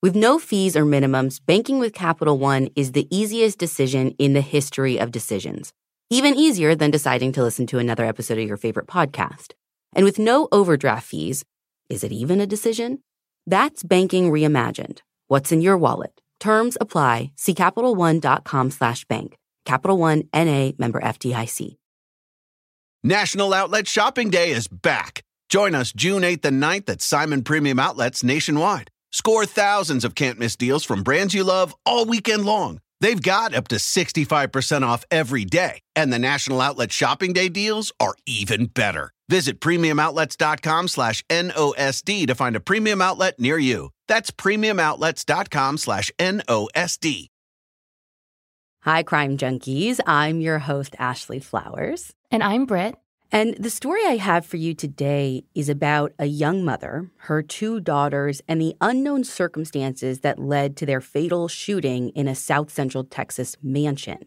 With no fees or minimums, banking with Capital One is the easiest decision in the history of decisions. Even easier than deciding to listen to another episode of your favorite podcast. And with no overdraft fees, is it even a decision? That's banking reimagined. What's in your wallet? Terms apply. See CapitalOne.com slash bank. Capital One NA member FDIC. National Outlet Shopping Day is back. Join us June 8th and 9th at Simon Premium Outlets nationwide. Score thousands of can't miss deals from brands you love all weekend long. They've got up to 65% off every day, and the National Outlet Shopping Day deals are even better. Visit premiumoutlets.com slash NOSD to find a premium outlet near you. That's premiumoutlets.com slash NOSD. Hi, crime junkies. I'm your host, Ashley Flowers. And I'm Britt. And the story I have for you today is about a young mother, her two daughters, and the unknown circumstances that led to their fatal shooting in a South Central Texas mansion.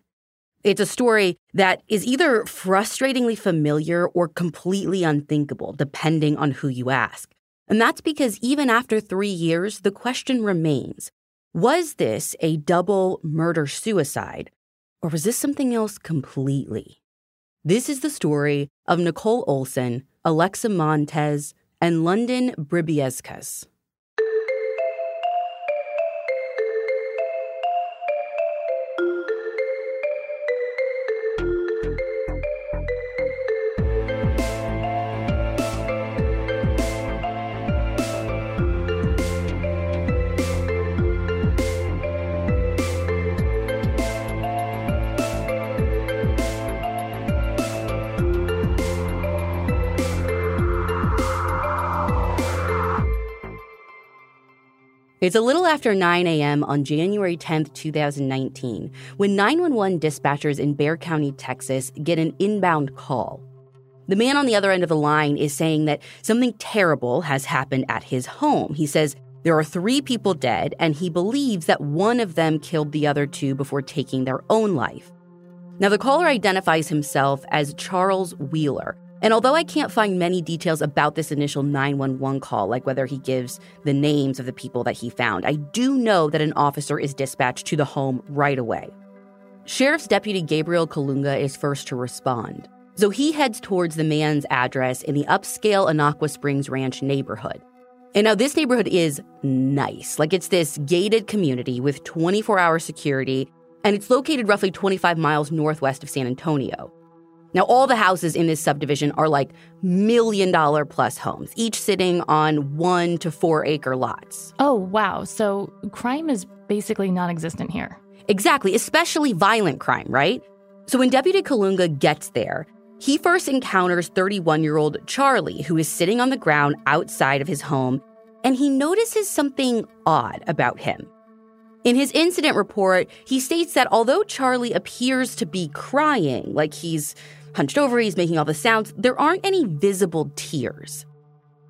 It's a story that is either frustratingly familiar or completely unthinkable, depending on who you ask. And that's because even after three years, the question remains was this a double murder suicide, or was this something else completely? This is the story of Nicole Olson, Alexa Montez, and London Bribiescas. It's a little after 9 a.m. on January 10, 2019, when 911 dispatchers in Bexar County, Texas, get an inbound call. The man on the other end of the line is saying that something terrible has happened at his home. He says there are three people dead, and he believes that one of them killed the other two before taking their own life. Now, the caller identifies himself as Charles Wheeler, and although I can't find many details about this initial 911 call, like whether he gives the names of the people that he found, I do know that an officer is dispatched to the home right away. Sheriff's Deputy Gabriel Kalunga is first to respond. So he heads towards the man's address in the upscale Anaqua Springs Ranch neighborhood. And now this neighborhood is nice. Like it's this gated community with 24 hour security, and it's located roughly 25 miles northwest of San Antonio. Now, all the houses in this subdivision are like million dollar plus homes, each sitting on one to four acre lots. Oh, wow. So crime is basically non existent here. Exactly, especially violent crime, right? So when Deputy Kalunga gets there, he first encounters 31 year old Charlie, who is sitting on the ground outside of his home, and he notices something odd about him. In his incident report, he states that although Charlie appears to be crying, like he's hunched over, he's making all the sounds. There aren't any visible tears.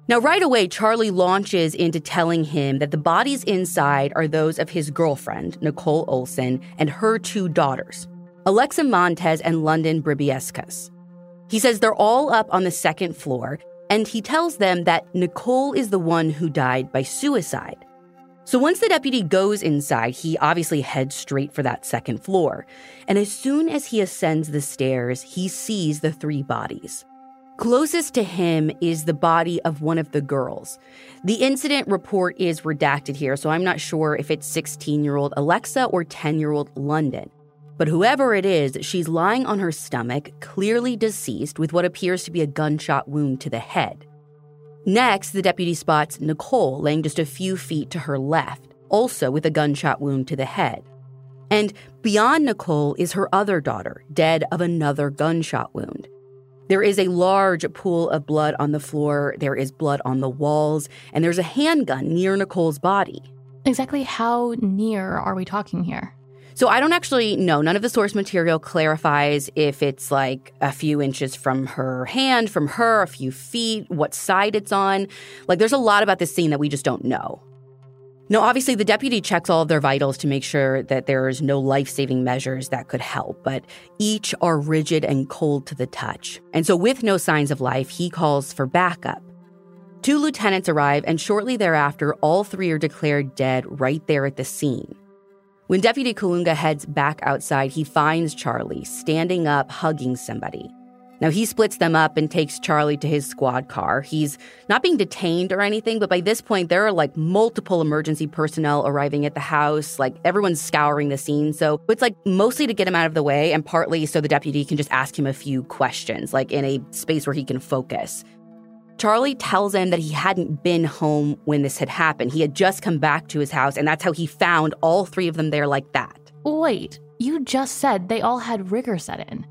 Now, right away, Charlie launches into telling him that the bodies inside are those of his girlfriend, Nicole Olson, and her two daughters, Alexa Montez and London Bribiescas. He says they're all up on the second floor, and he tells them that Nicole is the one who died by suicide. So once the deputy goes inside, he obviously heads straight for that second floor. And as soon as he ascends the stairs, he sees the three bodies. Closest to him is the body of one of the girls. The incident report is redacted here, so I'm not sure if it's 16 year old Alexa or 10 year old London. But whoever it is, she's lying on her stomach, clearly deceased, with what appears to be a gunshot wound to the head. Next, the deputy spots Nicole laying just a few feet to her left, also with a gunshot wound to the head. And beyond Nicole is her other daughter, dead of another gunshot wound. There is a large pool of blood on the floor, there is blood on the walls, and there's a handgun near Nicole's body. Exactly how near are we talking here? So I don't actually know. None of the source material clarifies if it's like a few inches from her hand, from her, a few feet, what side it's on. Like there's a lot about this scene that we just don't know. Now, obviously, the deputy checks all of their vitals to make sure that there's no life saving measures that could help, but each are rigid and cold to the touch. And so, with no signs of life, he calls for backup. Two lieutenants arrive, and shortly thereafter, all three are declared dead right there at the scene. When Deputy Kalunga heads back outside, he finds Charlie standing up, hugging somebody. Now, he splits them up and takes Charlie to his squad car. He's not being detained or anything, but by this point, there are like multiple emergency personnel arriving at the house. Like everyone's scouring the scene. So it's like mostly to get him out of the way and partly so the deputy can just ask him a few questions, like in a space where he can focus. Charlie tells him that he hadn't been home when this had happened. He had just come back to his house, and that's how he found all three of them there like that. Wait, you just said they all had rigor set in.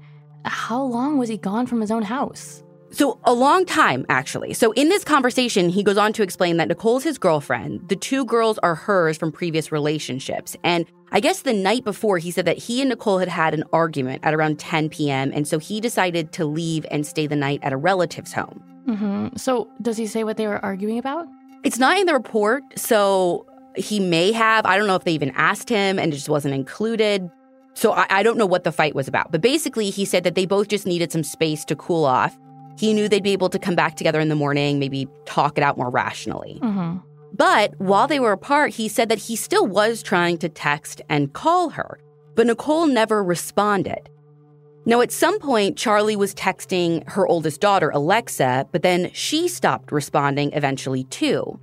How long was he gone from his own house? So, a long time, actually. So, in this conversation, he goes on to explain that Nicole's his girlfriend. The two girls are hers from previous relationships. And I guess the night before, he said that he and Nicole had had an argument at around 10 p.m. And so he decided to leave and stay the night at a relative's home. Mm-hmm. So, does he say what they were arguing about? It's not in the report, so he may have. I don't know if they even asked him and it just wasn't included. So I, I, don't know what the fight was about. But basically, he said that they both just needed some space to cool off. He knew they'd be able to come back together in the morning, maybe talk it out more rationally. Mm-hmm. But while they were apart, he said that he still was trying to text and call her. But Nicole never responded. Now, at some point, Charlie was texting her oldest daughter, Alexa, but then she stopped responding eventually too.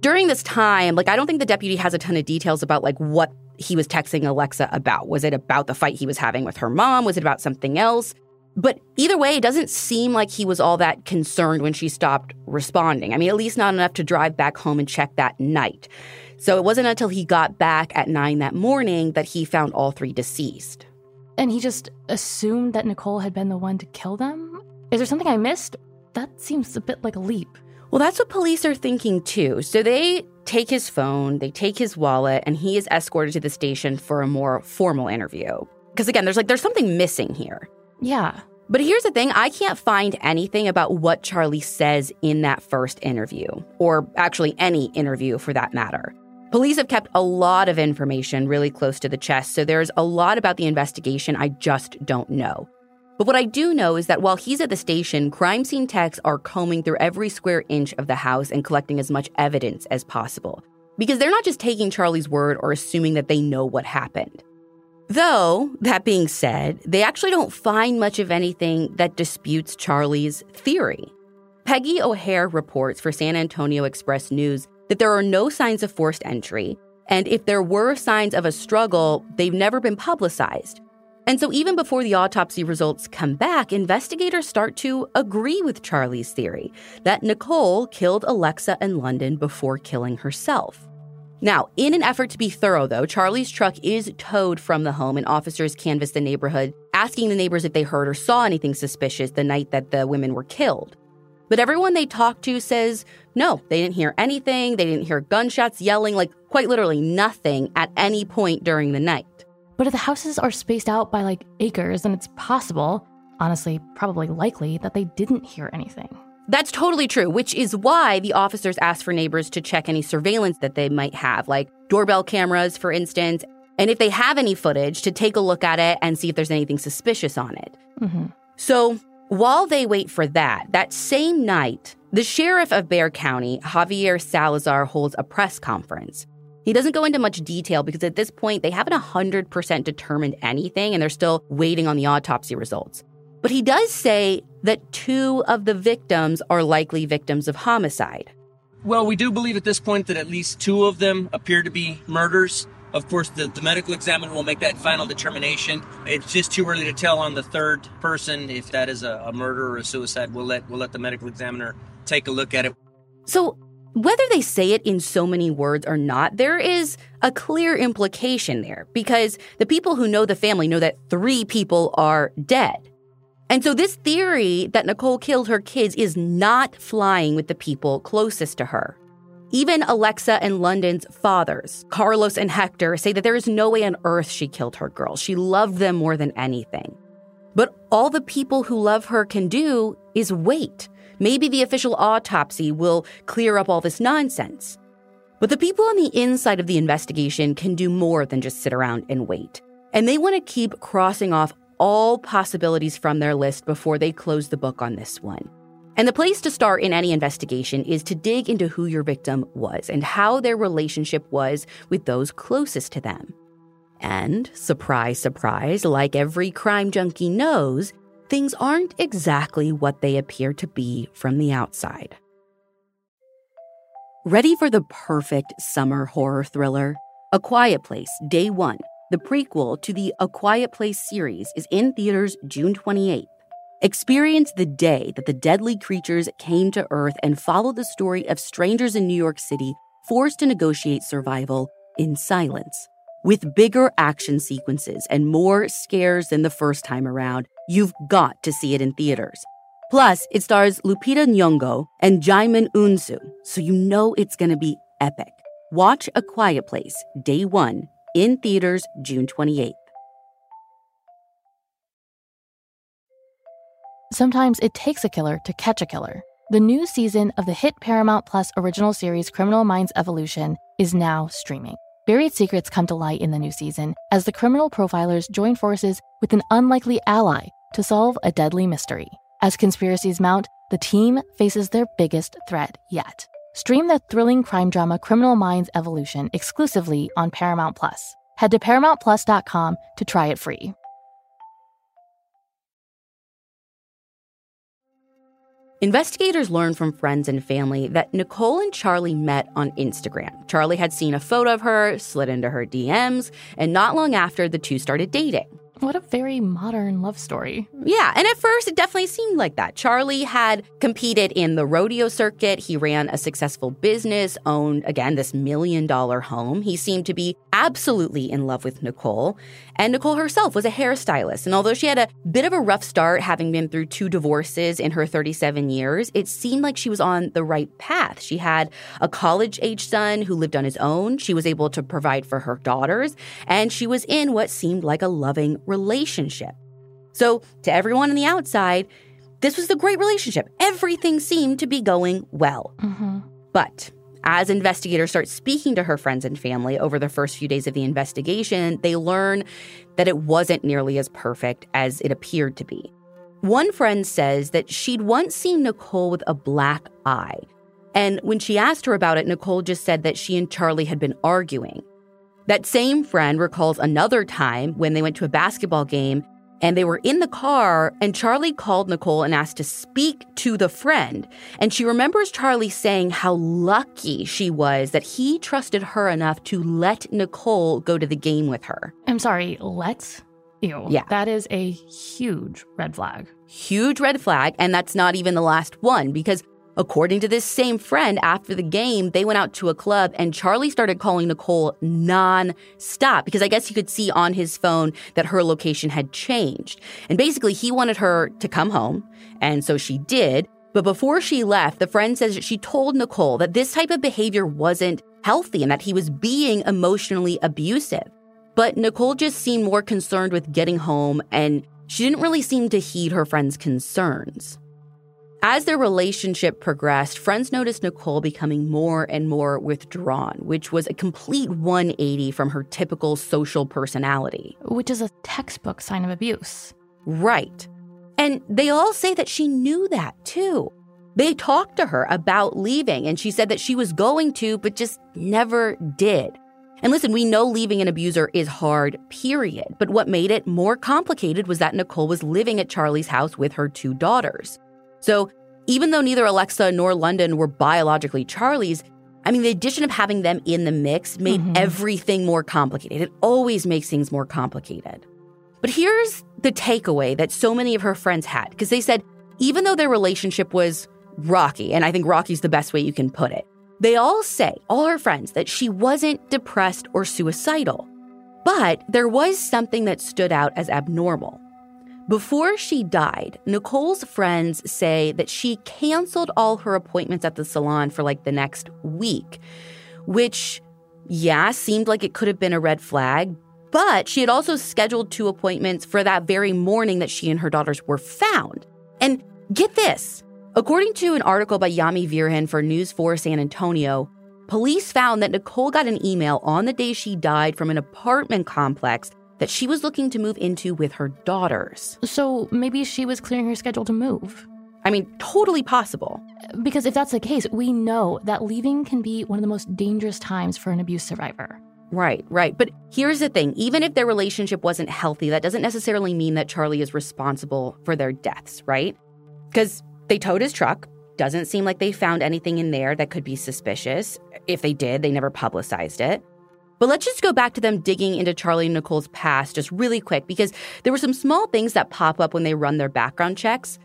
During this time, like, I don't think the deputy has a ton of details about, like, what he was texting Alexa about. Was it about the fight he was having with her mom? Was it about something else? But either way, it doesn't seem like he was all that concerned when she stopped responding. I mean, at least not enough to drive back home and check that night. So it wasn't until he got back at nine that morning that he found all three deceased. And he just assumed that Nicole had been the one to kill them? Is there something I missed? That seems a bit like a leap. Well, that's what police are thinking too. So they take his phone, they take his wallet, and he is escorted to the station for a more formal interview. Because again, there's like there's something missing here. Yeah. But here's the thing I can't find anything about what Charlie says in that first interview, or actually any interview for that matter. Police have kept a lot of information really close to the chest, so there's a lot about the investigation I just don't know. But what I do know is that while he's at the station, crime scene techs are combing through every square inch of the house and collecting as much evidence as possible. Because they're not just taking Charlie's word or assuming that they know what happened. Though, that being said, they actually don't find much of anything that disputes Charlie's theory. Peggy O'Hare reports for San Antonio Express News that there are no signs of forced entry, and if there were signs of a struggle, they've never been publicized. And so, even before the autopsy results come back, investigators start to agree with Charlie's theory that Nicole killed Alexa in London before killing herself. Now, in an effort to be thorough, though, Charlie's truck is towed from the home, and officers canvass the neighborhood, asking the neighbors if they heard or saw anything suspicious the night that the women were killed. But everyone they talk to says no, they didn't hear anything. They didn't hear gunshots, yelling, like quite literally nothing at any point during the night. But if the houses are spaced out by like acres, then it's possible, honestly, probably likely, that they didn't hear anything. That's totally true, which is why the officers asked for neighbors to check any surveillance that they might have, like doorbell cameras, for instance, and if they have any footage, to take a look at it and see if there's anything suspicious on it. Mm-hmm. So while they wait for that, that same night, the sheriff of Bexar County, Javier Salazar, holds a press conference. He doesn't go into much detail because at this point, they haven't 100% determined anything and they're still waiting on the autopsy results. But he does say that two of the victims are likely victims of homicide. Well, we do believe at this point that at least two of them appear to be murders. Of course, the, the medical examiner will make that final determination. It's just too early to tell on the third person if that is a, a murder or a suicide. We'll let we'll let the medical examiner take a look at it. So, whether they say it in so many words or not, there is a clear implication there because the people who know the family know that three people are dead. And so, this theory that Nicole killed her kids is not flying with the people closest to her. Even Alexa and London's fathers, Carlos and Hector, say that there is no way on earth she killed her girls. She loved them more than anything. But all the people who love her can do is wait. Maybe the official autopsy will clear up all this nonsense. But the people on the inside of the investigation can do more than just sit around and wait. And they want to keep crossing off all possibilities from their list before they close the book on this one. And the place to start in any investigation is to dig into who your victim was and how their relationship was with those closest to them. And, surprise, surprise, like every crime junkie knows, things aren't exactly what they appear to be from the outside. Ready for the perfect summer horror thriller? A Quiet Place, Day One, the prequel to the A Quiet Place series, is in theaters June 28th. Experience the day that the deadly creatures came to Earth and follow the story of strangers in New York City forced to negotiate survival in silence. With bigger action sequences and more scares than the first time around, you've got to see it in theaters. Plus, it stars Lupita Nyong'o and Djimon Hounsou, so you know it's going to be epic. Watch A Quiet Place, Day 1, in theaters June 28th. Sometimes it takes a killer to catch a killer. The new season of the hit Paramount Plus original series Criminal Minds Evolution is now streaming. Buried secrets come to light in the new season as the criminal profilers join forces with an unlikely ally to solve a deadly mystery. As conspiracies mount, the team faces their biggest threat yet. Stream the thrilling crime drama Criminal Minds Evolution exclusively on Paramount Plus. Head to ParamountPlus.com to try it free. Investigators learned from friends and family that Nicole and Charlie met on Instagram. Charlie had seen a photo of her, slid into her DMs, and not long after, the two started dating. What a very modern love story. Yeah, and at first it definitely seemed like that. Charlie had competed in the rodeo circuit. He ran a successful business, owned, again, this million dollar home. He seemed to be absolutely in love with Nicole. And Nicole herself was a hairstylist. And although she had a bit of a rough start, having been through two divorces in her 37 years, it seemed like she was on the right path. She had a college age son who lived on his own. She was able to provide for her daughters. And she was in what seemed like a loving relationship. So, to everyone on the outside, this was a great relationship. Everything seemed to be going well. Mm-hmm. But as investigators start speaking to her friends and family over the first few days of the investigation, they learn that it wasn't nearly as perfect as it appeared to be. One friend says that she'd once seen Nicole with a black eye. And when she asked her about it, Nicole just said that she and Charlie had been arguing. That same friend recalls another time when they went to a basketball game and they were in the car and Charlie called Nicole and asked to speak to the friend. And she remembers Charlie saying how lucky she was that he trusted her enough to let Nicole go to the game with her. I'm sorry, let's? Ew. Yeah. That is a huge red flag. Huge red flag. And that's not even the last one because According to this same friend, after the game, they went out to a club and Charlie started calling Nicole non-stop because I guess he could see on his phone that her location had changed. And basically, he wanted her to come home. And so she did. But before she left, the friend says that she told Nicole that this type of behavior wasn't healthy and that he was being emotionally abusive. But Nicole just seemed more concerned with getting home and she didn't really seem to heed her friend's concerns. As their relationship progressed, friends noticed Nicole becoming more and more withdrawn, which was a complete 180 from her typical social personality. Which is a textbook sign of abuse. Right. And they all say that she knew that too. They talked to her about leaving, and she said that she was going to, but just never did. And listen, we know leaving an abuser is hard, period. But what made it more complicated was that Nicole was living at Charlie's house with her two daughters. So even though neither Alexa nor London were biologically Charlie's, I mean, the addition of having them in the mix made mm-hmm. everything more complicated. It always makes things more complicated. But here's the takeaway that so many of her friends had because they said, even though their relationship was rocky, and I think rocky's the best way you can put it, they all say, all her friends, that she wasn't depressed or suicidal. But there was something that stood out as abnormal. Before she died, Nicole's friends say that she canceled all her appointments at the salon for like the next week, which, yeah, seemed like it could have been a red flag. But she had also scheduled two appointments for that very morning that she and her daughters were found. And get this according to an article by Yami Virgin for News 4 San Antonio, police found that Nicole got an email on the day she died from an apartment complex that she was looking to move into with her daughters. So maybe she was clearing her schedule to move. I mean, totally possible. Because if that's the case, we know that leaving can be one of the most dangerous times for an abuse survivor. Right, right. But here's the thing even if their relationship wasn't healthy, that doesn't necessarily mean that Charlie is responsible for their deaths, right? Because they towed his truck. Doesn't seem like they found anything in there that could be suspicious. If they did, they never publicized it. But let's just go back to them digging into Charlie and Nicole's past just really quick because there were some small things that pop up when they run their background checks.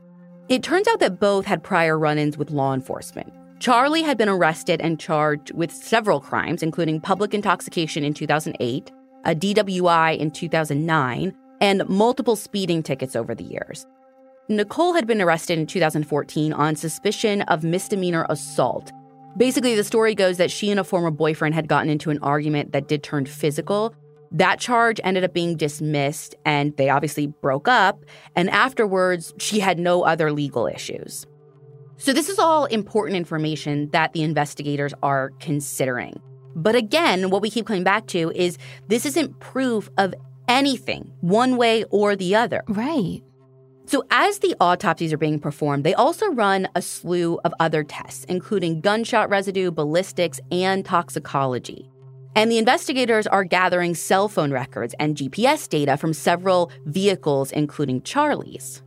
It turns out that both had prior run ins with law enforcement. Charlie had been arrested and charged with several crimes, including public intoxication in 2008, a DWI in 2009, and multiple speeding tickets over the years. Nicole had been arrested in 2014 on suspicion of misdemeanor assault Basically, the story goes that she and a former boyfriend had gotten into an argument that did turn physical. That charge ended up being dismissed, and they obviously broke up. And afterwards, she had no other legal issues. So, this is all important information that the investigators are considering. But again, what we keep coming back to is this isn't proof of anything, one way or the other. Right. So, as the autopsies are being performed, they also run a slew of other tests, including gunshot residue, ballistics, and toxicology. And the investigators are gathering cell phone records and GPS data from several vehicles, including Charlie's.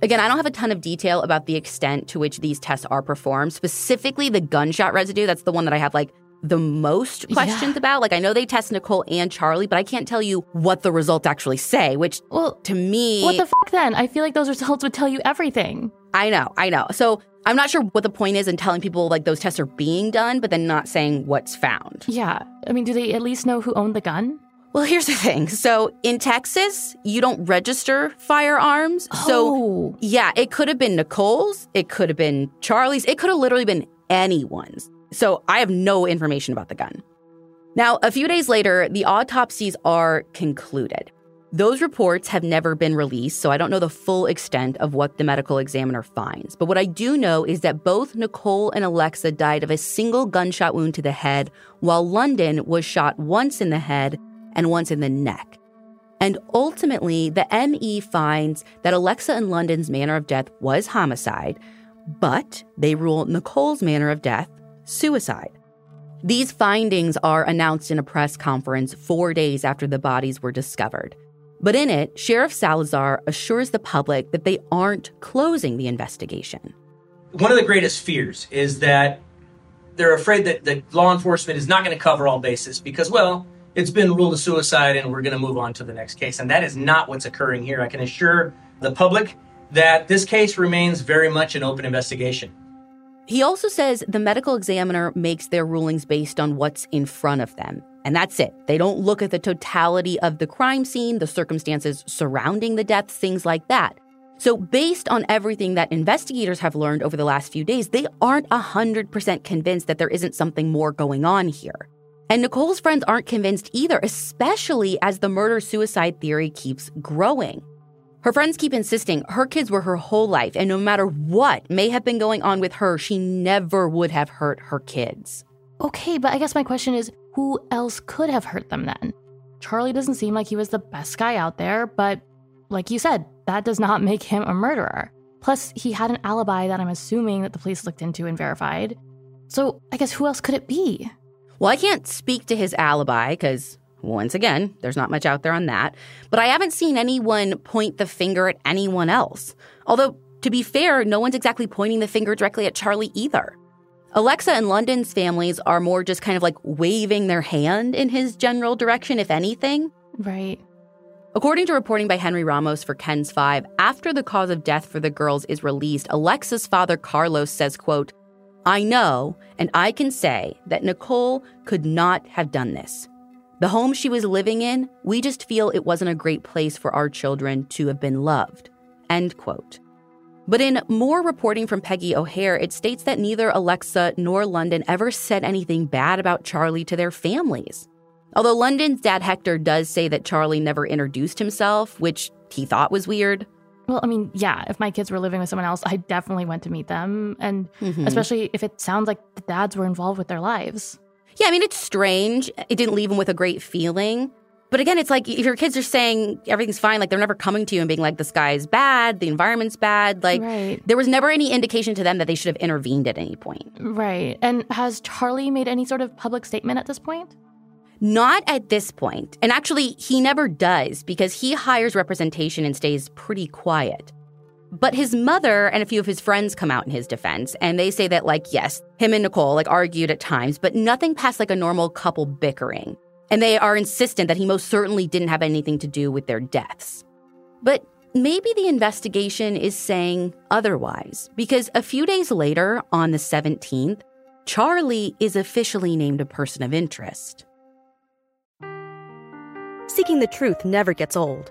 Again, I don't have a ton of detail about the extent to which these tests are performed, specifically the gunshot residue. That's the one that I have like the most questions yeah. about. Like I know they test Nicole and Charlie, but I can't tell you what the results actually say, which well, to me What the fuck then? I feel like those results would tell you everything. I know, I know. So I'm not sure what the point is in telling people like those tests are being done, but then not saying what's found. Yeah. I mean, do they at least know who owned the gun? Well, here's the thing. So in Texas, you don't register firearms. Oh. So yeah, it could have been Nicole's, it could have been Charlie's, it could have literally been anyone's. So I have no information about the gun. Now, a few days later, the autopsies are concluded. Those reports have never been released, so I don't know the full extent of what the medical examiner finds. But what I do know is that both Nicole and Alexa died of a single gunshot wound to the head, while London was shot once in the head and once in the neck. And ultimately, the ME finds that Alexa and London's manner of death was homicide, but they rule Nicole's manner of death suicide. These findings are announced in a press conference four days after the bodies were discovered. But in it, Sheriff Salazar assures the public that they aren't closing the investigation. One of the greatest fears is that they're afraid that, that law enforcement is not going to cover all bases because, well, it's been ruled a suicide and we're going to move on to the next case. And that is not what's occurring here. I can assure the public that this case remains very much an open investigation. He also says the medical examiner makes their rulings based on what's in front of them. And that's it. They don't look at the totality of the crime scene, the circumstances surrounding the deaths, things like that. So, based on everything that investigators have learned over the last few days, they aren't 100% convinced that there isn't something more going on here. And Nicole's friends aren't convinced either, especially as the murder suicide theory keeps growing. Her friends keep insisting her kids were her whole life, and no matter what may have been going on with her, she never would have hurt her kids. Okay, but I guess my question is who else could have hurt them then? Charlie doesn't seem like he was the best guy out there, but like you said, that does not make him a murderer. Plus, he had an alibi that I'm assuming that the police looked into and verified. So, I guess who else could it be? Well, I can't speak to his alibi because once again, there's not much out there on that. But I haven't seen anyone point the finger at anyone else. Although, to be fair, no one's exactly pointing the finger directly at Charlie either. Alexa and London's families are more just kind of like waving their hand in his general direction, if anything. Right. According to reporting by Henry Ramos for KENS 5, after the cause of death for the girls is released, Alexa's father Carlos says, quote, I know and I can say that Nicole could not have done this. The home she was living in, we just feel it wasn't a great place for our children to have been loved. End quote. But in more reporting from Peggy O'Hare, it states that neither Alexa nor London ever said anything bad about Charlie to their families. Although London's dad Hector does say that Charlie never introduced himself, which he thought was weird. Well, I mean, yeah, if my kids were living with someone else, I definitely went to meet them. And mm-hmm. especially if it sounds like the dads were involved with their lives. Yeah, I mean, it's strange. It didn't leave him with a great feeling. But again, it's like if your kids are saying everything's fine, like they're never coming to you and being like, the sky is bad, the environment's bad. Like right. there was never any indication to them that they should have intervened at any point. Right. And has Charlie made any sort of public statement at this point? Not at this point. And actually, he never does because he hires representation and stays pretty quiet. But his mother and a few of his friends come out in his defense, and they say that, like, yes, him and Nicole, like, argued at times, but nothing past, like, a normal couple bickering. And they are insistent that he most certainly didn't have anything to do with their deaths. But maybe the investigation is saying otherwise, because a few days later, on the 17th, Charlie is officially named a person of interest. Seeking the truth never gets old.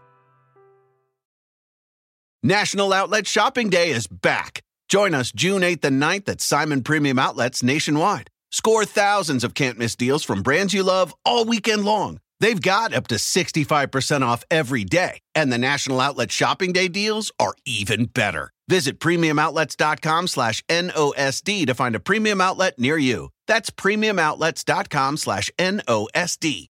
National Outlet Shopping Day is back. Join us June 8th and 9th at Simon Premium Outlets nationwide. Score thousands of can't miss deals from brands you love all weekend long. They've got up to 65% off every day, and the National Outlet Shopping Day deals are even better. Visit premiumoutlets.com slash NOSD to find a premium outlet near you. That's premiumoutlets.com slash NOSD.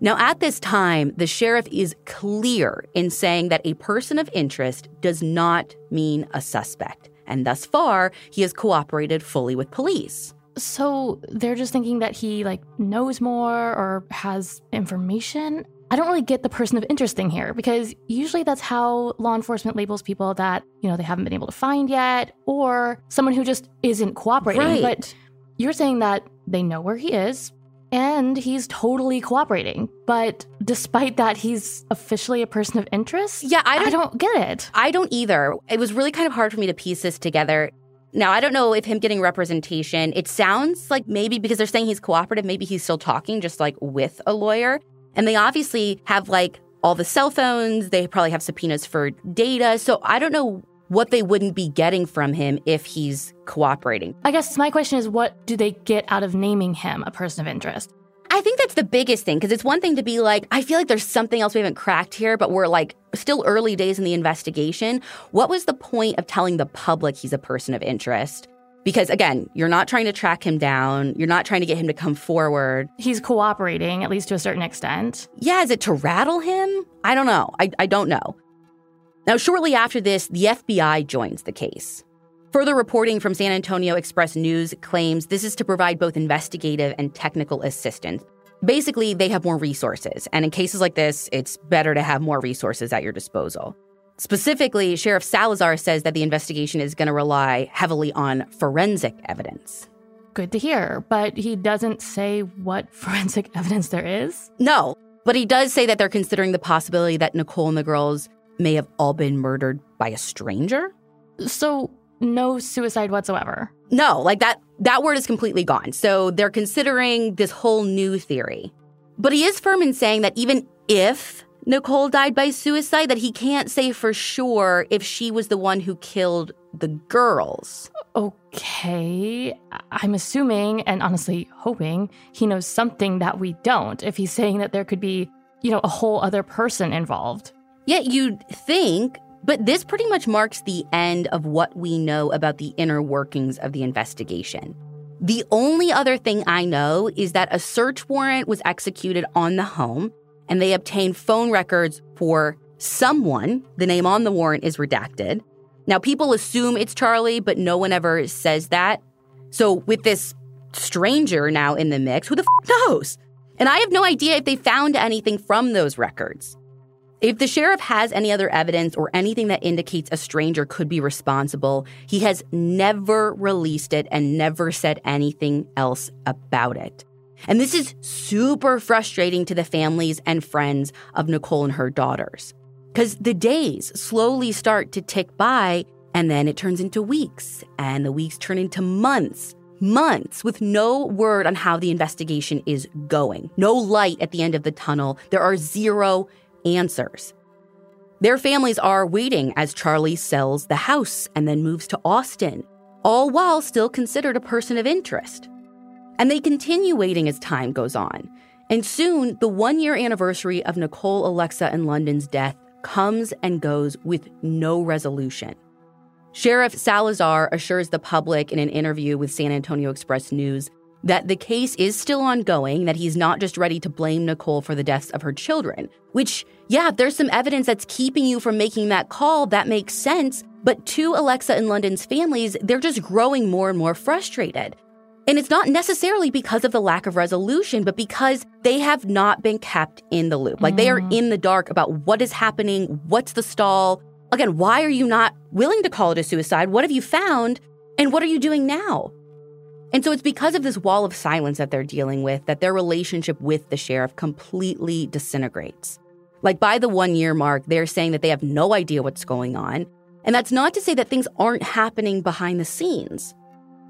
Now, at this time, the sheriff is clear in saying that a person of interest does not mean a suspect. And thus far, he has cooperated fully with police. So they're just thinking that he like knows more or has information. I don't really get the person of interest thing here because usually that's how law enforcement labels people that, you know, they haven't been able to find yet or someone who just isn't cooperating. Right. But you're saying that they know where he is and he's totally cooperating. But despite that, he's officially a person of interest? Yeah, I don't, I don't get it. I don't either. It was really kind of hard for me to piece this together. Now, I don't know if him getting representation, it sounds like maybe because they're saying he's cooperative, maybe he's still talking just like with a lawyer. And they obviously have like all the cell phones, they probably have subpoenas for data. So I don't know what they wouldn't be getting from him if he's cooperating. I guess my question is what do they get out of naming him a person of interest? I think that's the biggest thing because it's one thing to be like, I feel like there's something else we haven't cracked here, but we're like still early days in the investigation. What was the point of telling the public he's a person of interest? Because again, you're not trying to track him down. You're not trying to get him to come forward. He's cooperating, at least to a certain extent. Yeah, is it to rattle him? I don't know. I, I don't know. Now, shortly after this, the FBI joins the case. Further reporting from San Antonio Express News claims this is to provide both investigative and technical assistance. Basically, they have more resources, and in cases like this, it's better to have more resources at your disposal. Specifically, Sheriff Salazar says that the investigation is going to rely heavily on forensic evidence. Good to hear, but he doesn't say what forensic evidence there is? No, but he does say that they're considering the possibility that Nicole and the girls may have all been murdered by a stranger. So, no suicide whatsoever. No, like that that word is completely gone. So they're considering this whole new theory. But he is firm in saying that even if Nicole died by suicide, that he can't say for sure if she was the one who killed the girls. Okay. I'm assuming and honestly hoping he knows something that we don't if he's saying that there could be, you know, a whole other person involved. Yet you'd think but this pretty much marks the end of what we know about the inner workings of the investigation. The only other thing I know is that a search warrant was executed on the home and they obtained phone records for someone. The name on the warrant is redacted. Now, people assume it's Charlie, but no one ever says that. So, with this stranger now in the mix, who the f knows? And I have no idea if they found anything from those records. If the sheriff has any other evidence or anything that indicates a stranger could be responsible, he has never released it and never said anything else about it. And this is super frustrating to the families and friends of Nicole and her daughters. Because the days slowly start to tick by, and then it turns into weeks, and the weeks turn into months, months with no word on how the investigation is going. No light at the end of the tunnel. There are zero answers. Their families are waiting as Charlie sells the house and then moves to Austin, all while still considered a person of interest. And they continue waiting as time goes on. And soon, the one year anniversary of Nicole, Alexa, and London's death comes and goes with no resolution. Sheriff Salazar assures the public in an interview with San Antonio Express News that the case is still ongoing, that he's not just ready to blame Nicole for the deaths of her children. Which, yeah, there's some evidence that's keeping you from making that call. That makes sense. But to Alexa and London's families, they're just growing more and more frustrated. And it's not necessarily because of the lack of resolution, but because they have not been kept in the loop. Like they are mm. in the dark about what is happening, what's the stall. Again, why are you not willing to call it a suicide? What have you found? And what are you doing now? And so it's because of this wall of silence that they're dealing with that their relationship with the sheriff completely disintegrates. Like by the one year mark, they're saying that they have no idea what's going on. And that's not to say that things aren't happening behind the scenes.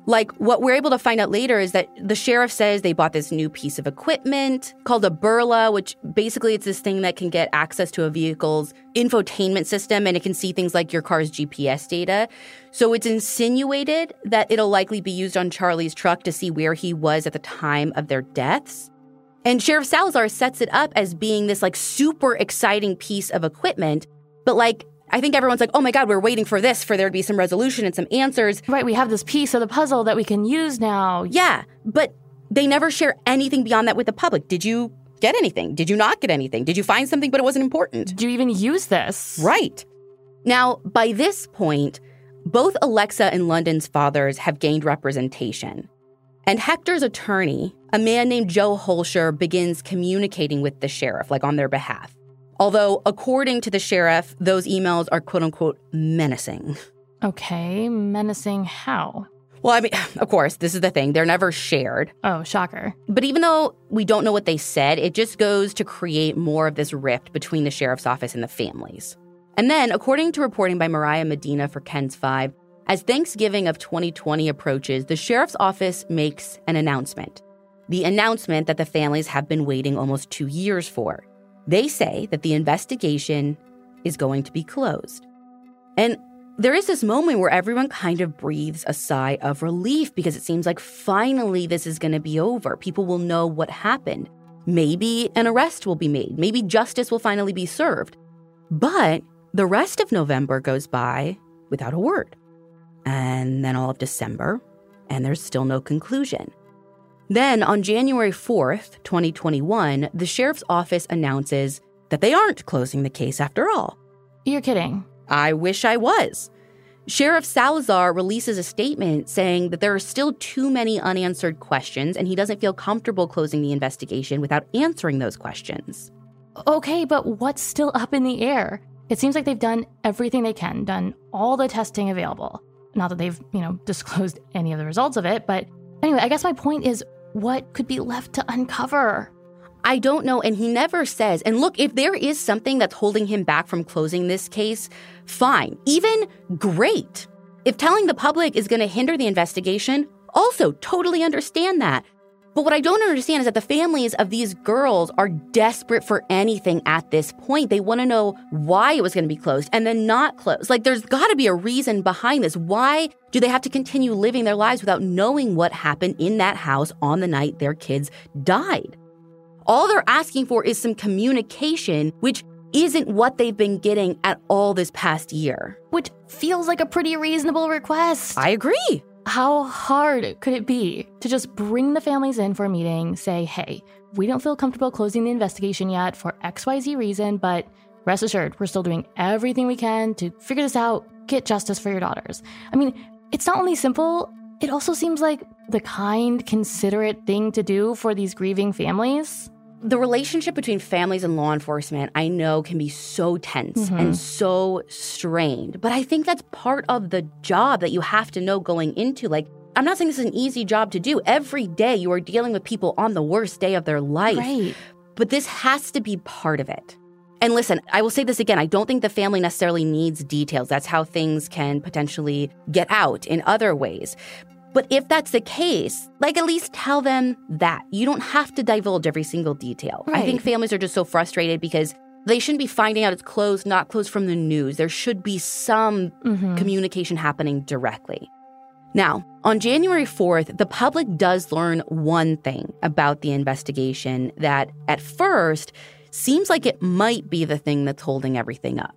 Like, what we're able to find out later is that the sheriff says they bought this new piece of equipment called a Berla, which basically it's this thing that can get access to a vehicle's infotainment system and it can see things like your car's GPS data. So it's insinuated that it'll likely be used on Charlie's truck to see where he was at the time of their deaths. And Sheriff Salazar sets it up as being this like super exciting piece of equipment, but like I think everyone's like, oh my God, we're waiting for this, for there to be some resolution and some answers. Right, we have this piece of the puzzle that we can use now. Yeah, but they never share anything beyond that with the public. Did you get anything? Did you not get anything? Did you find something but it wasn't important? Did you even use this? Right. Now, by this point, both Alexa and London's fathers have gained representation. And Hector's attorney, a man named Joe Hoelscher, begins communicating with the sheriff, like on their behalf. Although, according to the sheriff, those emails are quote unquote menacing. Okay, menacing how? Well, I mean, of course, this is the thing. They're never shared. Oh, shocker. But even though we don't know what they said, it just goes to create more of this rift between the sheriff's office and the families. And then, according to reporting by Mariah Medina for KENS 5, as Thanksgiving of 2020 approaches, the sheriff's office makes an announcement. The announcement that the families have been waiting almost two years for. They say that the investigation is going to be closed. And there is this moment where everyone kind of breathes a sigh of relief because it seems like finally this is going to be over. People will know what happened. Maybe an arrest will be made. Maybe justice will finally be served. But the rest of November goes by without a word. And then all of December, and there's still no conclusion. Then, on January 4th, 2021, the sheriff's office announces that they aren't closing the case after all. You're kidding. I wish I was. Sheriff Salazar releases a statement saying that there are still too many unanswered questions and he doesn't feel comfortable closing the investigation without answering those questions. Okay, but what's still up in the air? It seems like they've done everything they can, done all the testing available. Not that they've, you know, disclosed any of the results of it, but anyway, I guess my point is what could be left to uncover? I don't know. And he never says. And look, if there is something that's holding him back from closing this case, fine. Even great. If telling the public is going to hinder the investigation, also totally understand that. But what I don't understand is that the families of these girls are desperate for anything at this point. They want to know why it was going to be closed and then not closed. Like, there's got to be a reason behind this. Why do they have to continue living their lives without knowing what happened in that house on the night their kids died? All they're asking for is some communication, which isn't what they've been getting at all this past year. Which feels like a pretty reasonable request. I agree. How hard could it be to just bring the families in for a meeting, say, hey, we don't feel comfortable closing the investigation yet for XYZ reason, but rest assured, we're still doing everything we can to figure this out, get justice for your daughters. I mean, it's not only simple, it also seems like the kind, considerate thing to do for these grieving families. The relationship between families and law enforcement, I know, can be so tense mm-hmm. and so strained. But I think that's part of the job that you have to know going into. Like, I'm not saying this is an easy job to do. Every day you are dealing with people on the worst day of their life. Right. But this has to be part of it. And listen, I will say this again. I don't think the family necessarily needs details. That's how things can potentially get out in other ways. But if that's the case, like at least tell them that. You don't have to divulge every single detail. Right. I think families are just so frustrated because they shouldn't be finding out it's closed, not closed from the news. There should be some mm-hmm. communication happening directly. Now, on January 4th, the public does learn one thing about the investigation that at first seems like it might be the thing that's holding everything up.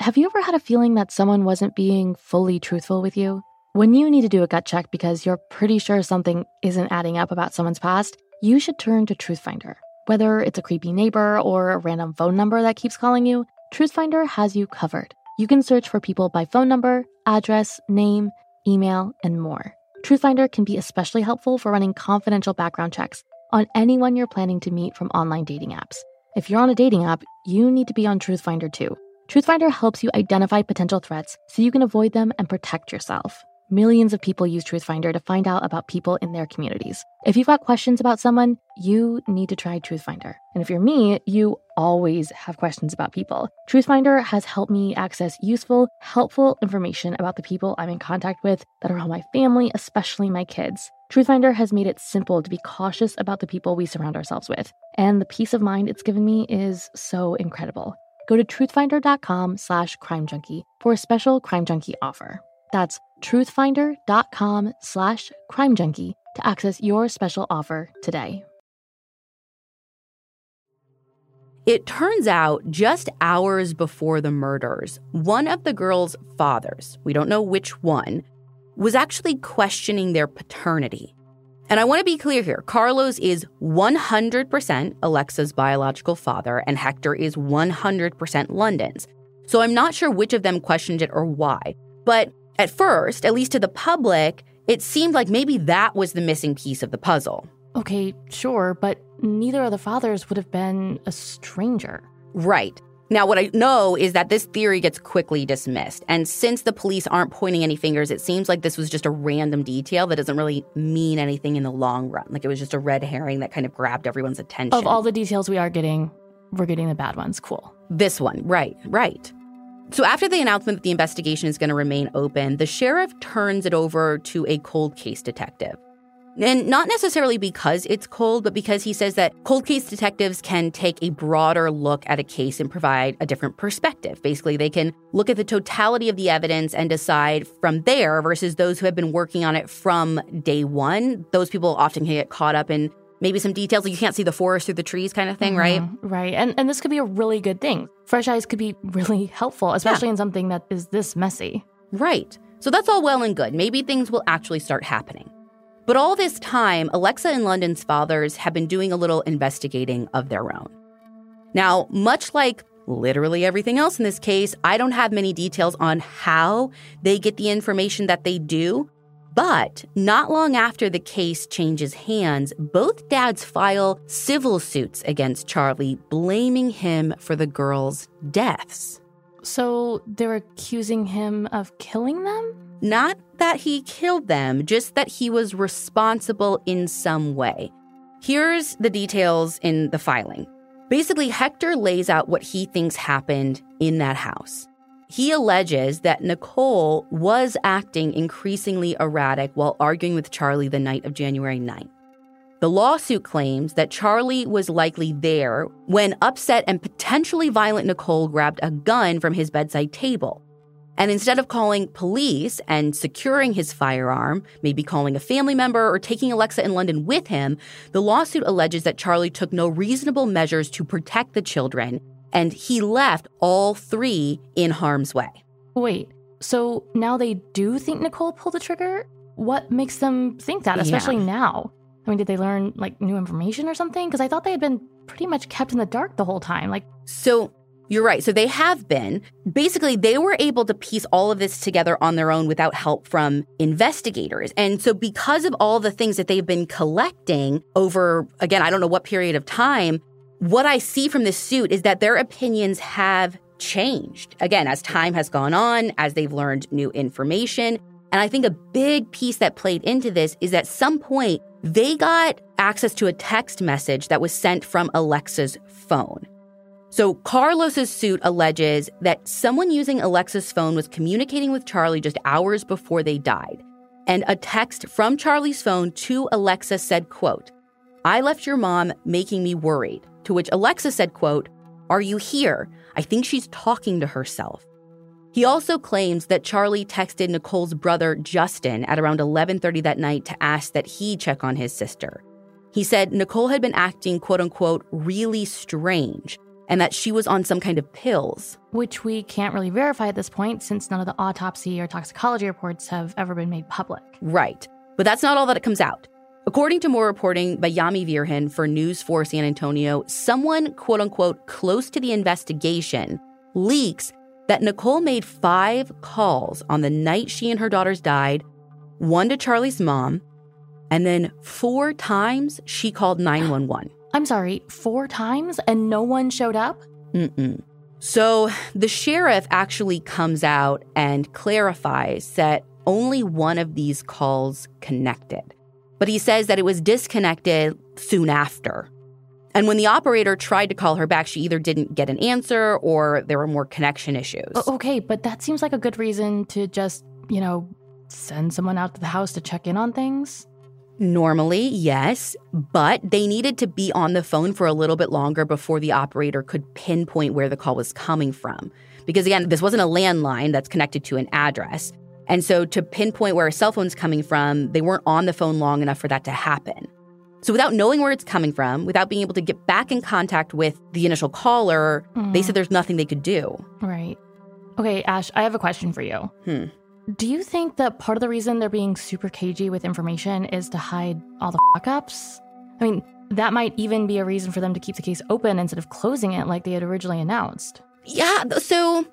Have you ever had a feeling that someone wasn't being fully truthful with you? When you need to do a gut check because you're pretty sure something isn't adding up about someone's past, you should turn to Truthfinder. Whether it's a creepy neighbor or a random phone number that keeps calling you, Truthfinder has you covered. You can search for people by phone number, address, name, email, and more. Truthfinder can be especially helpful for running confidential background checks on anyone you're planning to meet from online dating apps. If you're on a dating app, you need to be on Truthfinder too. Truthfinder helps you identify potential threats so you can avoid them and protect yourself. Millions of people use Truthfinder to find out about people in their communities. If you've got questions about someone, you need to try Truthfinder. And if you're me, you always have questions about people. Truthfinder has helped me access useful, helpful information about the people I'm in contact with that are all my family, especially my kids. Truthfinder has made it simple to be cautious about the people we surround ourselves with. And the peace of mind it's given me is so incredible. Go to truthfinder.com slash crime junkie for a special crime junkie offer. That's truthfinder.com slash crime junkie to access your special offer today. It turns out just hours before the murders, one of the girls' fathers, we don't know which one, was actually questioning their paternity. And I want to be clear here Carlos is 100% Alexa's biological father, and Hector is 100% London's. So I'm not sure which of them questioned it or why. But at first, at least to the public, it seemed like maybe that was the missing piece of the puzzle. Okay, sure, but neither of the fathers would have been a stranger. Right. Now, what I know is that this theory gets quickly dismissed. And since the police aren't pointing any fingers, it seems like this was just a random detail that doesn't really mean anything in the long run. Like it was just a red herring that kind of grabbed everyone's attention. Of all the details we are getting, we're getting the bad ones. Cool. This one, right, right. So, after the announcement that the investigation is going to remain open, the sheriff turns it over to a cold case detective. And not necessarily because it's cold, but because he says that cold case detectives can take a broader look at a case and provide a different perspective. Basically, they can look at the totality of the evidence and decide from there versus those who have been working on it from day one. Those people often can get caught up in maybe some details. Like you can't see the forest through the trees kind of thing, mm-hmm, right? Right. And and this could be a really good thing. Fresh eyes could be really helpful, especially yeah. in something that is this messy. Right. So that's all well and good. Maybe things will actually start happening. But all this time, Alexa and London's fathers have been doing a little investigating of their own. Now, much like literally everything else in this case, I don't have many details on how they get the information that they do, but not long after the case changes hands, both dads file civil suits against Charlie, blaming him for the girls' deaths. So they're accusing him of killing them? Not that he killed them, just that he was responsible in some way. Here's the details in the filing. Basically, Hector lays out what he thinks happened in that house. He alleges that Nicole was acting increasingly erratic while arguing with Charlie the night of January 9th. The lawsuit claims that Charlie was likely there when upset and potentially violent Nicole grabbed a gun from his bedside table. And instead of calling police and securing his firearm, maybe calling a family member or taking Alexa in London with him, the lawsuit alleges that Charlie took no reasonable measures to protect the children and he left all three in harm's way. Wait, so now they do think Nicole pulled the trigger? what makes them think that, especially Yeah. now? I mean, did they learn like new information or something? Because I thought they had been pretty much kept in the dark the whole time. Like, So you're right. So they have been. Basically, they were able to piece all of this together on their own without help from investigators. And so, because of all the things that they've been collecting over, again, I don't know what period of time, what I see from this suit is that their opinions have changed. Again, as time has gone on, as they've learned new information. And I think a big piece that played into this is at some point, they got access to a text message that was sent from Alexa's phone. So Carlos's suit alleges that someone using Alexa's phone was communicating with Charlie just hours before they died. And a text from Charlie's phone to Alexa said, quote, I left your mom making me worried. To which Alexa said, quote, Are you here? I think she's talking to herself. He also claims that Charlie texted Nicole's brother Justin at around 11:30 that night to ask that he check on his sister. He said Nicole had been acting quote unquote really strange and that she was on some kind of pills. which we can't really verify at this point since none of the autopsy or toxicology reports have ever been made public. Right. But that's not all that it comes out. According to more reporting by Yami Virgin for News 4 San Antonio, someone, quote unquote, close to the investigation leaks that Nicole made five calls on the night she and her daughters died, one to Charlie's mom, and then four times she called 911. I'm sorry, four times and no one showed up? Mm-mm. So the sheriff actually comes out and clarifies that only one of these calls connected. But he says that it was disconnected soon after. And when the operator tried to call her back, she either didn't get an answer or there were more connection issues. Okay, but that seems like a good reason to just, you know, send someone out to the house to check in on things. Normally, yes, but they needed to be on the phone for a little bit longer before the operator could pinpoint where the call was coming from. Because again, this wasn't a landline that's connected to an address. And so to pinpoint where a cell phone's coming from, they weren't on the phone long enough for that to happen. So without knowing where it's coming from, without being able to get back in contact with the initial caller, they said there's nothing they could do. Right. Okay, Ash, I have a question for you. Hmm. Do you think that part of the reason they're being super cagey with information is to hide all the fuck ups? I mean, that might even be a reason for them to keep the case open instead of closing it like they had originally announced. Yeah, so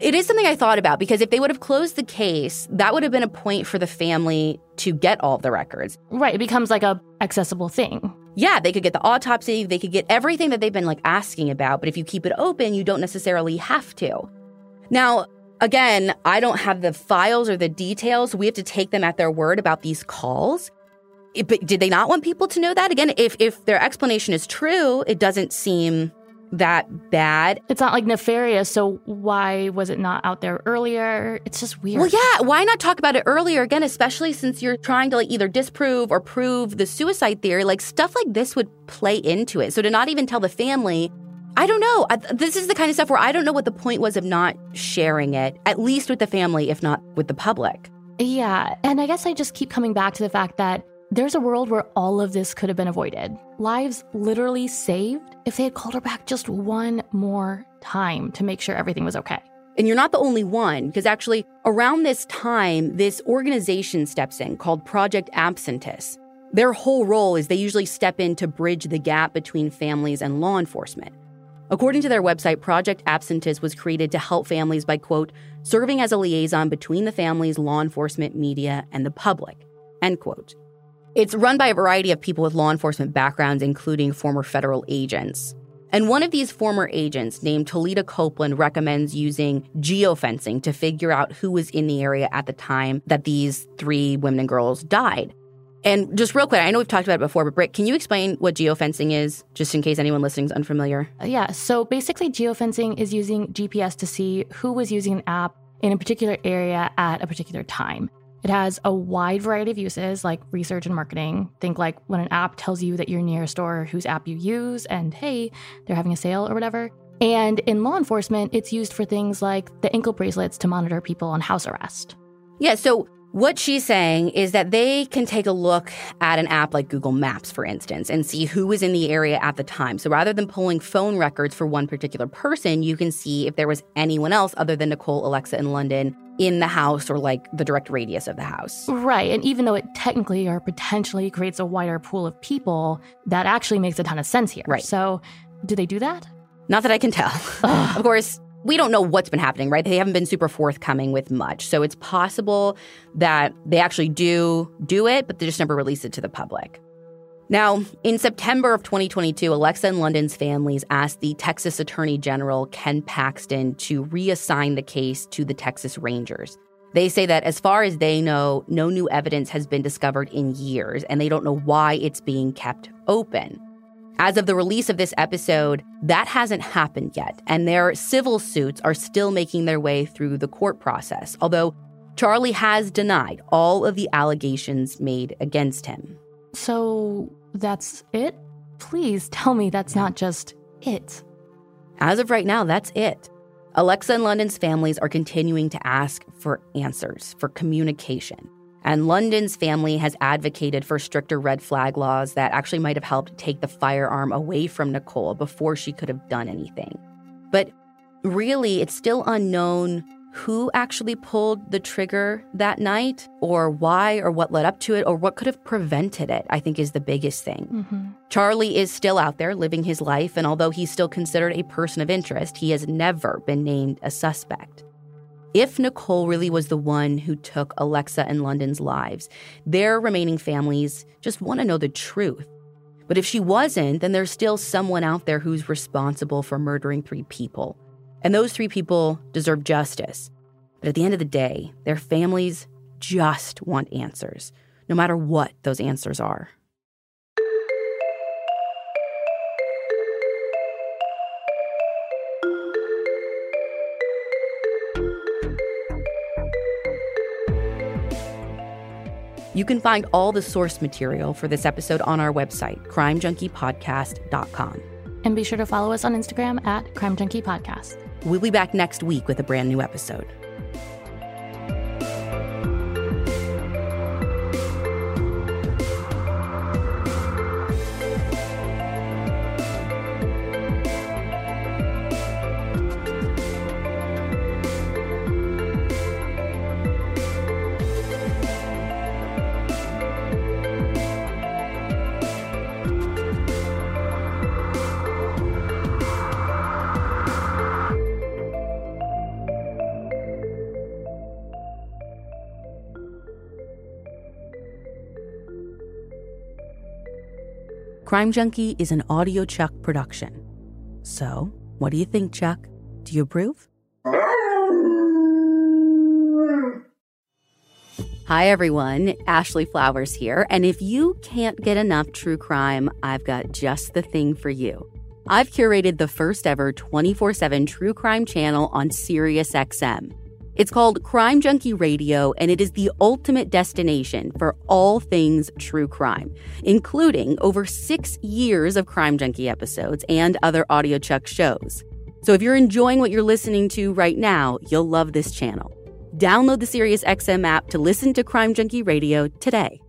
it is something I thought about because if they would have closed the case, that would have been a point for the family to get all the records. Right, it becomes like a accessible thing. Yeah, they could get the autopsy, they could get everything that they've been like asking about, but if you keep it open, you don't necessarily have to. Now, again, I don't have the files or the details. We have to take them at their word about these calls. It- But did they not want people to know that? Again, if if their explanation is true, it doesn't seem that bad. It's not like nefarious, so why was it not out there earlier? It's just weird. Well, yeah, why not talk about it earlier again, especially since you're trying to like either disprove or prove the suicide theory? Like stuff like this would play into it. So to not even tell the family, I don't know. I, this is the kind of stuff where I don't know what the point was of not sharing it, at least with the family, if not with the public. Yeah, and I guess I just keep coming back to the fact that there's a world where all of this could have been avoided. Lives literally saved if they had called her back just one more time to make sure everything was okay. And you're not the only one, because actually, around this time, this organization steps in called Project Absentis. Their whole role is they usually step in to bridge the gap between families and law enforcement. According to their website, Project Absentis was created to help families by, quote, serving as a liaison between the families, law enforcement, media, and the public, end quote. It's run by a variety of people with law enforcement backgrounds, including former federal agents. And one of these former agents, named Toledo Copeland, recommends using geofencing to figure out who was in the area at the time that these three women and girls died. And just real quick, I know we've talked about it before, but Britt, can you explain what geofencing is, just in case anyone listening is unfamiliar? Uh, Yeah, so basically, geofencing is using GPS to see who was using an app in a particular area at a particular time. It has a wide variety of uses like research and marketing. Think like when an app tells you that you're near a store whose app you use and hey, they're having a sale or whatever. And in law enforcement, it's used for things like the ankle bracelets to monitor people on house arrest. Yeah, so what she's saying is that they can take a look at an app like Google Maps, for instance, and see who was in the area at the time. So rather than pulling phone records for one particular person, you can see if there was anyone else other than Nicole, Alexa, and London in the house or like the direct radius of the house. Right. And even though it technically or potentially creates a wider pool of people, that actually makes a ton of sense here. Right. So, do they do that? Not that I can tell. of course, we don't know what's been happening, right? They haven't been super forthcoming with much. So it's possible that they actually do do it, but they just never release it to the public. Now, in September of 2022, Alexa and London's families asked the Texas Attorney General Ken Paxton to reassign the case to the Texas Rangers. They say that as far as they know, no new evidence has been discovered in years, and they don't know why it's being kept open. As of the release of this episode, that hasn't happened yet, and their civil suits are still making their way through the court process, although Charlie has denied all of the allegations made against him. So, that's it? Please tell me that's not just it. As of right now, that's it. Alexa and London's families are continuing to ask for answers, for communication. And London's family has advocated for stricter red flag laws that actually might have helped take the firearm away from Nicole before she could have done anything. But really, it's still unknown who actually pulled the trigger that night or why or what led up to it or what could have prevented it, I think is the biggest thing. Mm-hmm. Charlie is still out there living his life, and although he's still considered a person of interest, he has never been named a suspect. If Nicole really was the one who took Alexa and London's lives, their remaining families just want to know the truth. But if she wasn't, then there's still someone out there who's responsible for murdering three people. And those three people deserve justice. But at the end of the day, their families just want answers, no matter what those answers are. You can find all the source material for this episode on our website, crimejunkiepodcast.com. And be sure to follow us on Instagram at Crime Junkie Podcast. We'll be back next week with a brand new episode. Crime Junkie is an audiochuck production. So, what do you think, Chuck? Do you approve? Hi, everyone. Ashley Flowers here. And if you can't get enough true crime, I've got just the thing for you. I've curated the first ever 24 7 true crime channel on SiriusXM. It's called Crime Junkie Radio, and it is the ultimate destination for all things true crime, including over six years of Crime Junkie episodes and other audiochuck shows. So if you're enjoying what you're listening to right now, you'll love this channel. Download the SiriusXM app to listen to Crime Junkie Radio today.